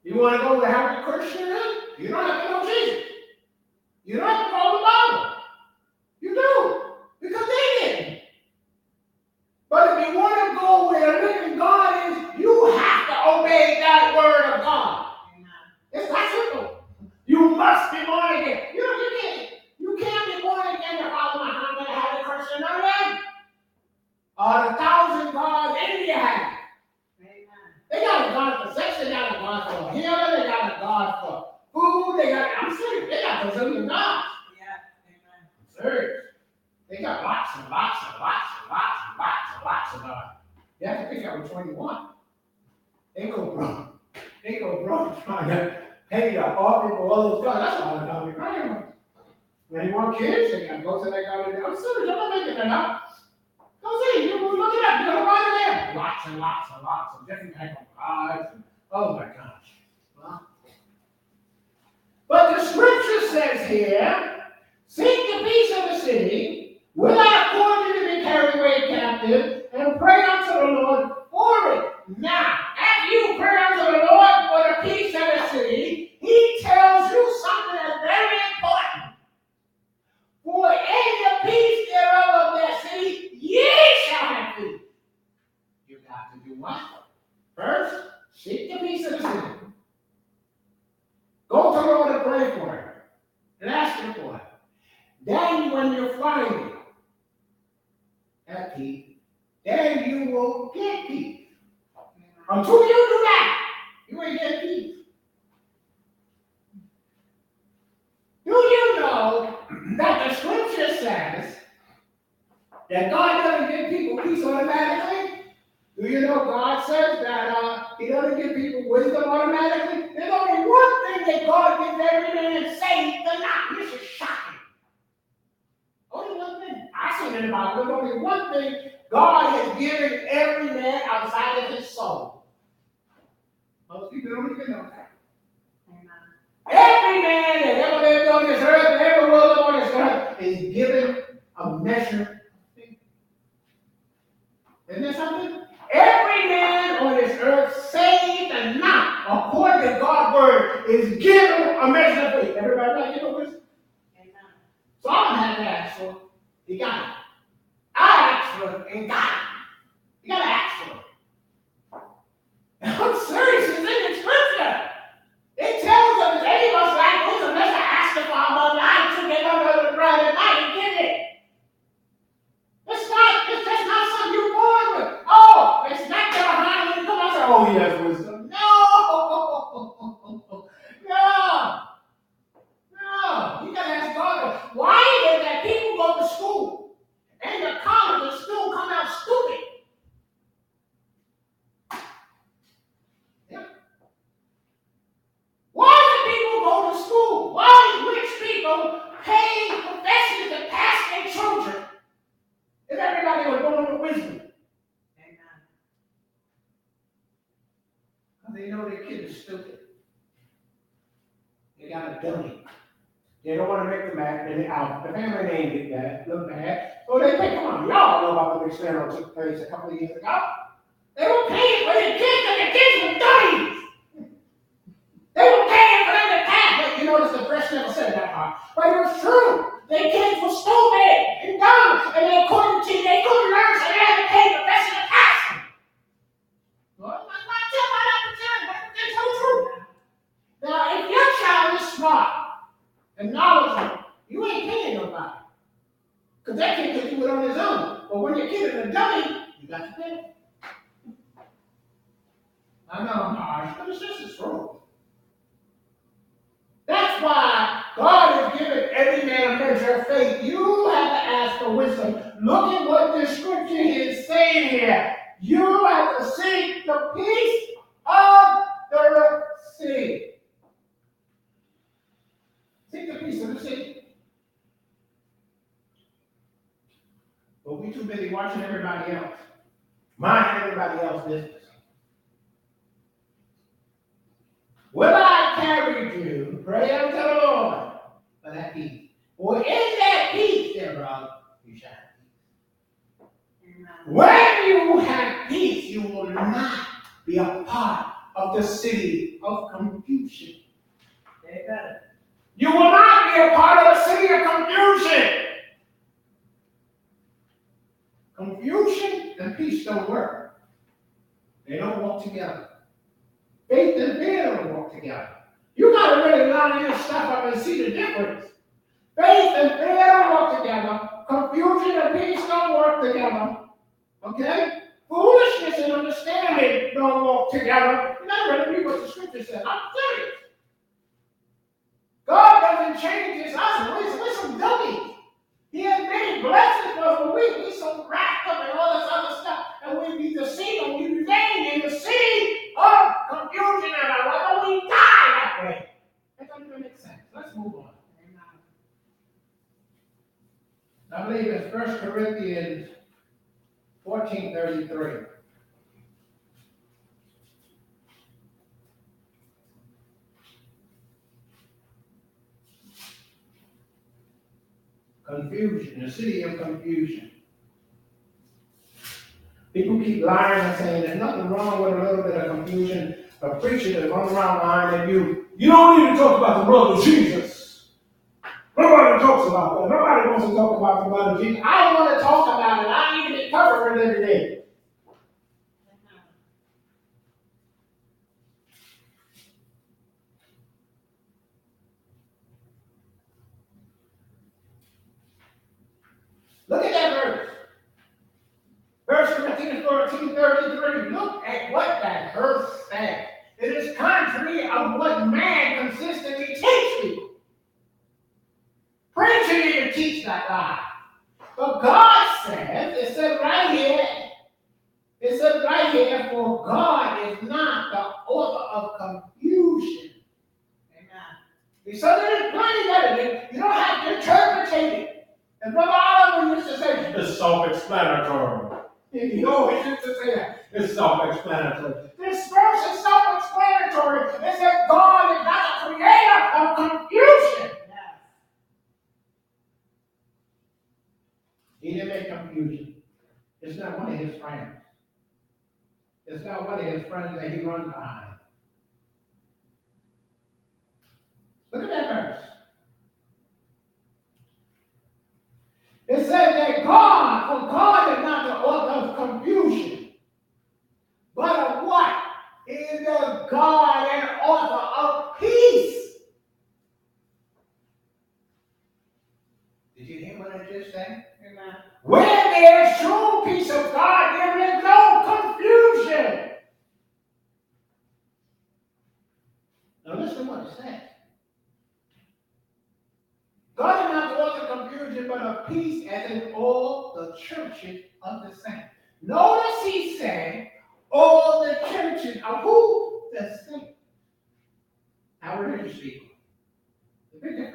You want to go where Hare Krishna is, you don't have to know Jesus. You don't have to follow the Bible. You do, because they didn't. But if you want to go where the living God is, you have to obey that word of God. Amen. It's that simple. You must be born again. You know, you can't, you can't be born again to follow Muhammad and have a Christian none of them. Or the thousand gods India has. Amen. They got a God for sex, they got a God for healing, they got a God for food, they got, I'm serious, they got lots of God. You have to think I was 21. They go broke. They go broke trying to pay the offering for all those gods. That's all the time crying. When you want kids, they gotta go to that guy. I'm Go see, you up, you're there. Lots and lots and lots of different type of gods. Oh my gosh. But the scripture says here, seek the peace of the city, without causing to be carried away captive, and pray unto the Lord for it. Now, after you pray unto the Lord for the peace of the city, he tells you something that's very important. For in the peace thereof of that city, ye shall have peace. You got to do what? First, seek the peace of the city. Go to the Lord and pray for it. Then when you find that peace, then you will get peace. Until you do that, you ain't get peace. Do you know that the scripture says that God doesn't give people peace automatically? Do you know God says that uh, He doesn't give people wisdom automatically? There's only one that God gives every man and saved the not. This is shocking. Only one thing. I seen in the Bible. There's only one thing God has given every man outside of his soul. Most people don't even know that. Every man that ever lived on this earth, and ever will live on this earth, is given a measure. Isn't there something? Every man on this earth, saved and not, according to God's word, is given a measure of faith. Everybody like you know this? Solomon had to ask for it. He got it. I asked for it and got it. You gotta ask for it. I'm serious, it's in the scripture. It tells us any of us like this unless I ask the Father life to get under the bread and I get it. It's not, it's just not something you're born with. Oh, it's not gonna harm you come out and say, oh, he has wisdom. No! No! No! You gotta ask God. Why is it that people go to school and the college and still come out stupid? Yeah. Why do people go to school? Why do rich people pay professors to pass their children? If everybody was born with wisdom. Because they know their kid is stupid. They don't want to make the math and out. The family named it that, look bad. So they think, come on, y'all know about the experiment that took place a couple of years ago. They were paying for their kids and their kids were dummies. They were paying for them to pass. But you notice the press never said that part. But it was true. Their kids were stupid and dumb. And they couldn't they couldn't learn, so they had to pay the professor to pass them. Well, I'm not telling my opportunity, but it's so true. Now, if your child is smart and knowledgeable, you ain't paying nobody. Because that kid can do it on his own. But when your kid is a dummy, you got to pay. I know I'm harsh, but it's just the truth. That's why God has given every man a measure of faith. You have to ask for wisdom. Look at what the scripture is saying here. You have to seek the peace of the city. Peace of the city. But we too busy watching everybody else. Mind everybody else's business. Will I carry you, pray unto the Lord, for that peace. For in that peace thereof you shall have peace. When you have peace, you will not be a part of the city of confusion. You will not be a part of the city of confusion. Confusion and peace don't work. They don't walk together. Faith and fear don't walk together. You gotta really line this stuff up and see the difference. Faith and fear don't walk together. Confusion and peace don't work together. Okay? Foolishness and understanding don't walk together. Really read what the scripture says. I'm serious. God doesn't change his us. We're, we're some. He has many blessings, but we be so wrapped up in all this other stuff, and we be deceived, and we remain in the sea of confusion in our life, and we die that way. That doesn't even make sense. Let's move on. I believe it's 1 Corinthians 14.33. the city of confusion. People keep lying and saying there's nothing wrong with a little bit of confusion. A preacher that runs around lying at you, you don't need to talk about the blood of Jesus. Nobody talks about that. Nobody wants to talk about the blood of Jesus. I don't want to talk about it. I need to be covered every day. Look at that verse. First Corinthians 14, 33. Look at what that verse says. It is contrary of what man consistently teaches people. Preacher didn't teach that lie. But God says, it said right here, it said right here, for God is not the author of confusion. Amen. So there's plenty of it. You don't have to interpret it. And Brother Oliver used to say, It's self-explanatory. he always used to say that. It's self-explanatory. This verse is self-explanatory. It says God is not the creator of confusion. Yes. He didn't make confusion. It's not one of his friends. It's not one of his friends that he runs behind. Look at that verse. It says that God, for God is not the author of confusion, but of what? Is the God and author of peace. Did you hear what I just said? Amen. Where there is true peace of God, there is no confusion. Now listen to what it says. God is not the author of confusion, but of peace, as in all the churches of the saints. Notice he said, all the churches of who? The saints. Our religious people. The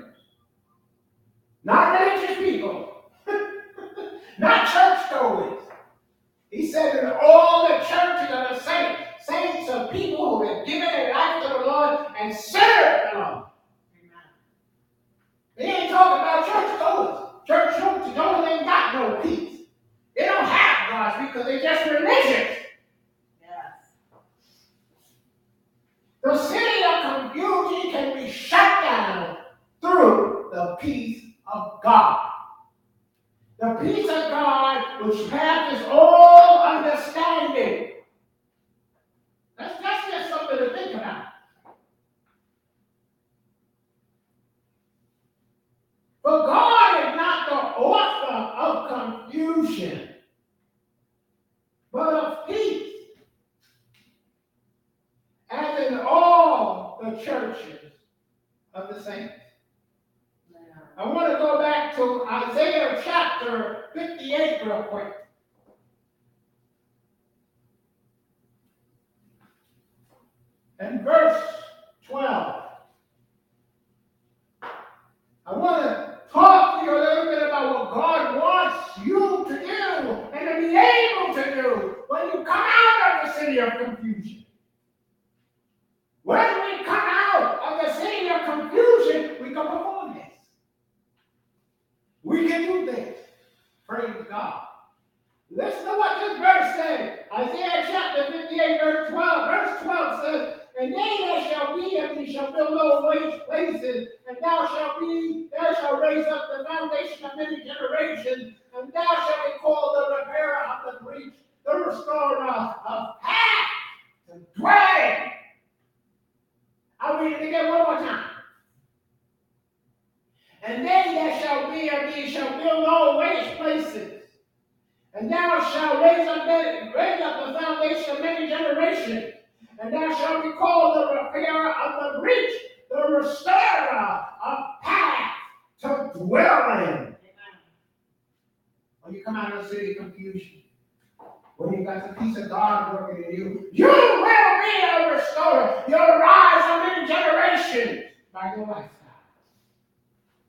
your lifestyle.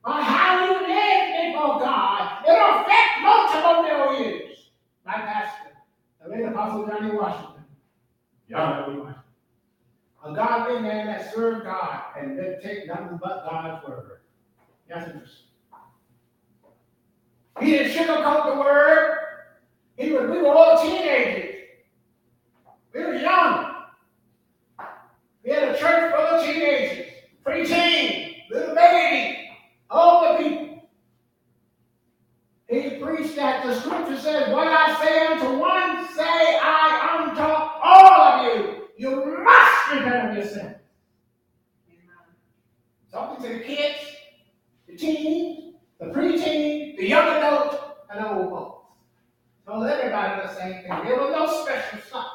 By how you live before God, It'll affect multiple millions. My pastor, the late Apostle Johnny Washington. Johnny Washington. A godly man that served God and didn't take nothing but God's word. That's interesting. He didn't sugarcoat the word. He was, we were all teenagers. We were young. We had a church full of teenagers, preteen, little baby, older people. He preached that the scripture says, What I say unto one, say I unto all of you. You must repent of your sin. Talking to the kids, the teens, the preteen, the young adults, and the old folks. Told everybody the same thing. There was no special stuff.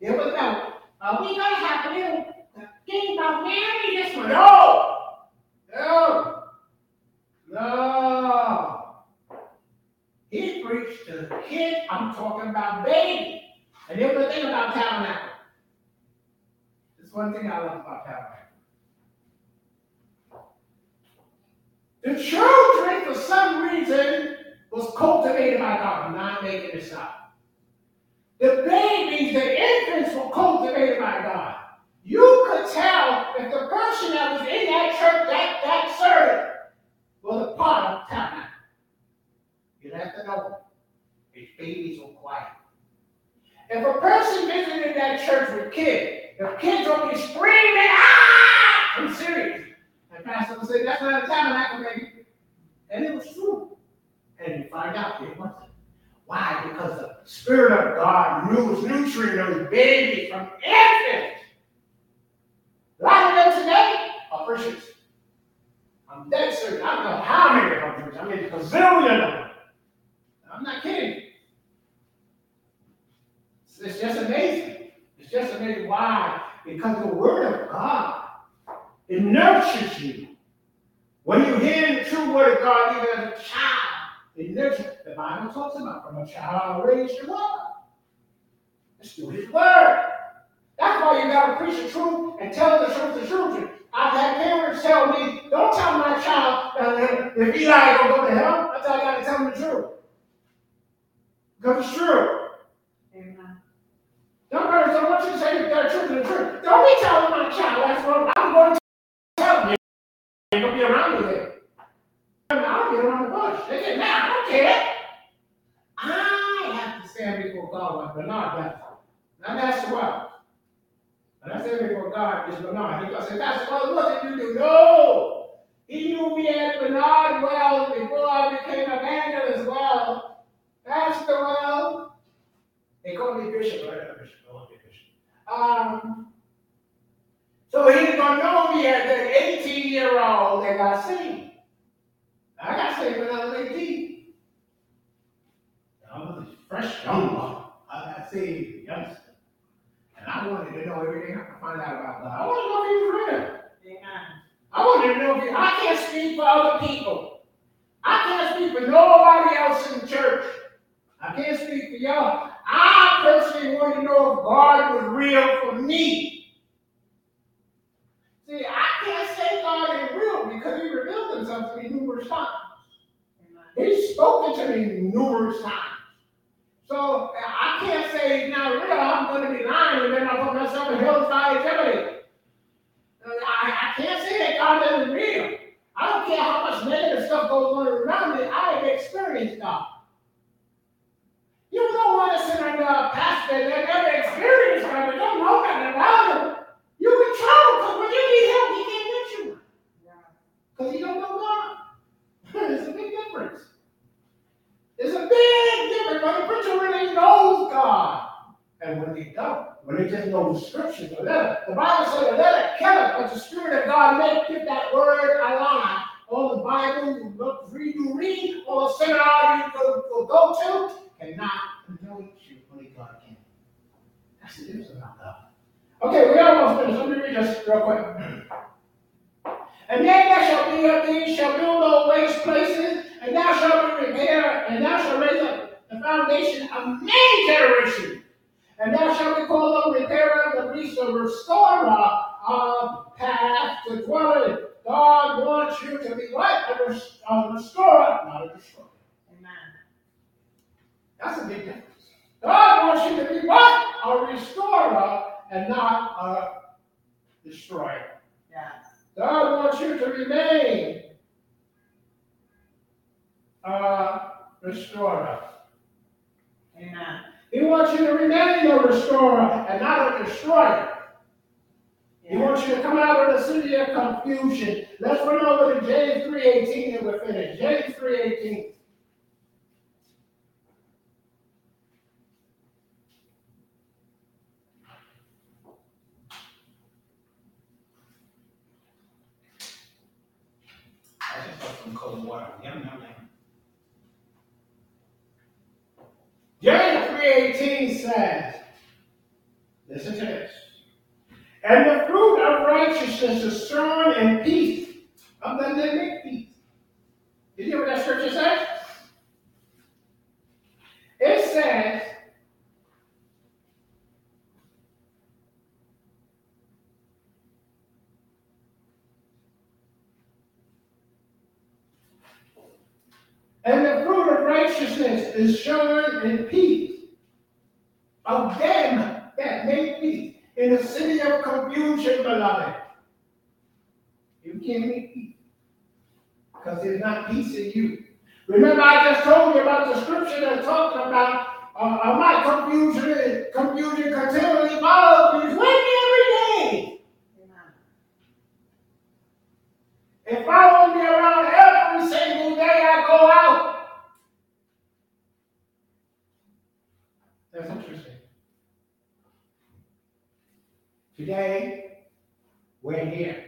There was no, uh, we gonna have a thing about Mary this one. No! No! No! He preached to the kid, I'm talking about baby. And here's the thing about tabernacle. This one thing I love about tabernacle. The children, for some reason, was cultivated by God. I'm not making this up. The babies, the infants were cultivated by God. You could tell if the person that was in that church, that, that service, was a part of time. You'd have to know. His babies were quiet. If a person visited that church with kids, the kids would be screaming, ah! I'm serious. And Pastor would say, that's not a tabernacle, baby. And it was true. And you find out it wasn't. Why? Because the Spirit of God knew was nurturing those babies from infants. A lot today Christians. I'm dead certain. I don't know how many are I mean, a gazillion of them. I'm not kidding. It's, it's just amazing. It's just amazing. Why? Because the Word of God, it nurtures you. When you hear the true Word of God, even as a child, it nurtures. The Bible talks about from a child raised to up. It's through His Word. That's why you got to preach the truth and tell the truth to children. I've had parents tell me, don't tell my child that if Eli don't go to hell, I got to tell him the truth. Because it's true. Amen. Don't parents don't want you to say that they're truth to the truth. Don't be telling my child that's wrong. I'm going to tell you. You ain't going to be around me there. I'll get around the bush. They get mad. I don't care. I have to stand before God like Bernard does. Now that's what. And I stand before God is Bernard. He goes, say, Pastor, well, what did you do? No. He knew me as Bernard well before I became a evangelist Wells. Pastor Wells. They call me Bishop, right? Bishop, I want Bishop. Um, so he's gonna know me as an 18 year old that got saved. I got saved when I was 18. I was a fresh young one. I got saved youngster. I wanted to know everything I could find out about God. I wanted to know if he was real. Amen. I wanted to know if he, I can't speak for other people. I can't speak for nobody else in the church. I can't speak for y'all. I personally want to know if God was real for me. See, I can't say God is real because he revealed himself to me numerous times. He's spoken to me numerous times. So I can't say now, real. I'm going to be lying and then I'll put myself in hell's fire eternity. Uh, I, I can't say that God isn't real. I don't care how much negative stuff goes on around me. I have experienced God. You don't want to sit under a pastor that never experienced God, that don't know nothing about him. You in trouble because when you need help, he can't get you. Because he don't know God. There's a big difference. There's a big difference when the preacher really knows God and when they don't. When they just know the scriptures, the letter. The Bible says the letter killeth, but the Spirit of God may keep that word alive. All the Bible you look, read, you read, all the seminar you go, go, go to, cannot anoint you. Only God can. That's the difference about God. Okay, we almost finished. Let me read this real quick. And then there shall be of thee shall build old waste places, and thou shalt repair, and thou shalt raise up the foundation of many generations. And thou shalt be called the repairer of the breach, the restorer of path to dwell in. God wants you to be what? A, rest- a restorer, not a destroyer. Amen. That's a big difference. God wants you to be what? A restorer and not a destroyer. Yes. God wants you to remain uh, restorer. Amen. He wants you to remain a restorer and not a destroyer. He wants you to come out of the city of confusion. Let's run over to James 3.18 and we're finished. James 3.18. James 3.18 says, listen to this. And the fruit of righteousness is strong in peace of the living peace. Did you hear what that scripture says? It says, and the righteousness is shown in peace of them that make peace in the city of confusion, beloved. You can't make peace because there's not peace in you. Remember, I just told you about the scripture that's talking about uh, uh, my confusion, confusion continually follows me, with me every day. If I Today, we're here.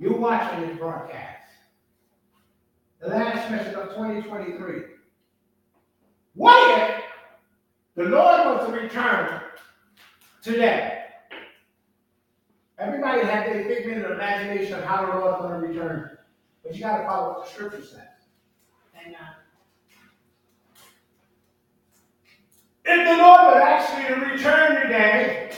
You're watching this broadcast. The last message of 2023. Why the Lord was to return today. Everybody had their big minute imagination of how the Lord's going to return. But you got to follow what the scripture says. Amen. If the Lord would actually to return today,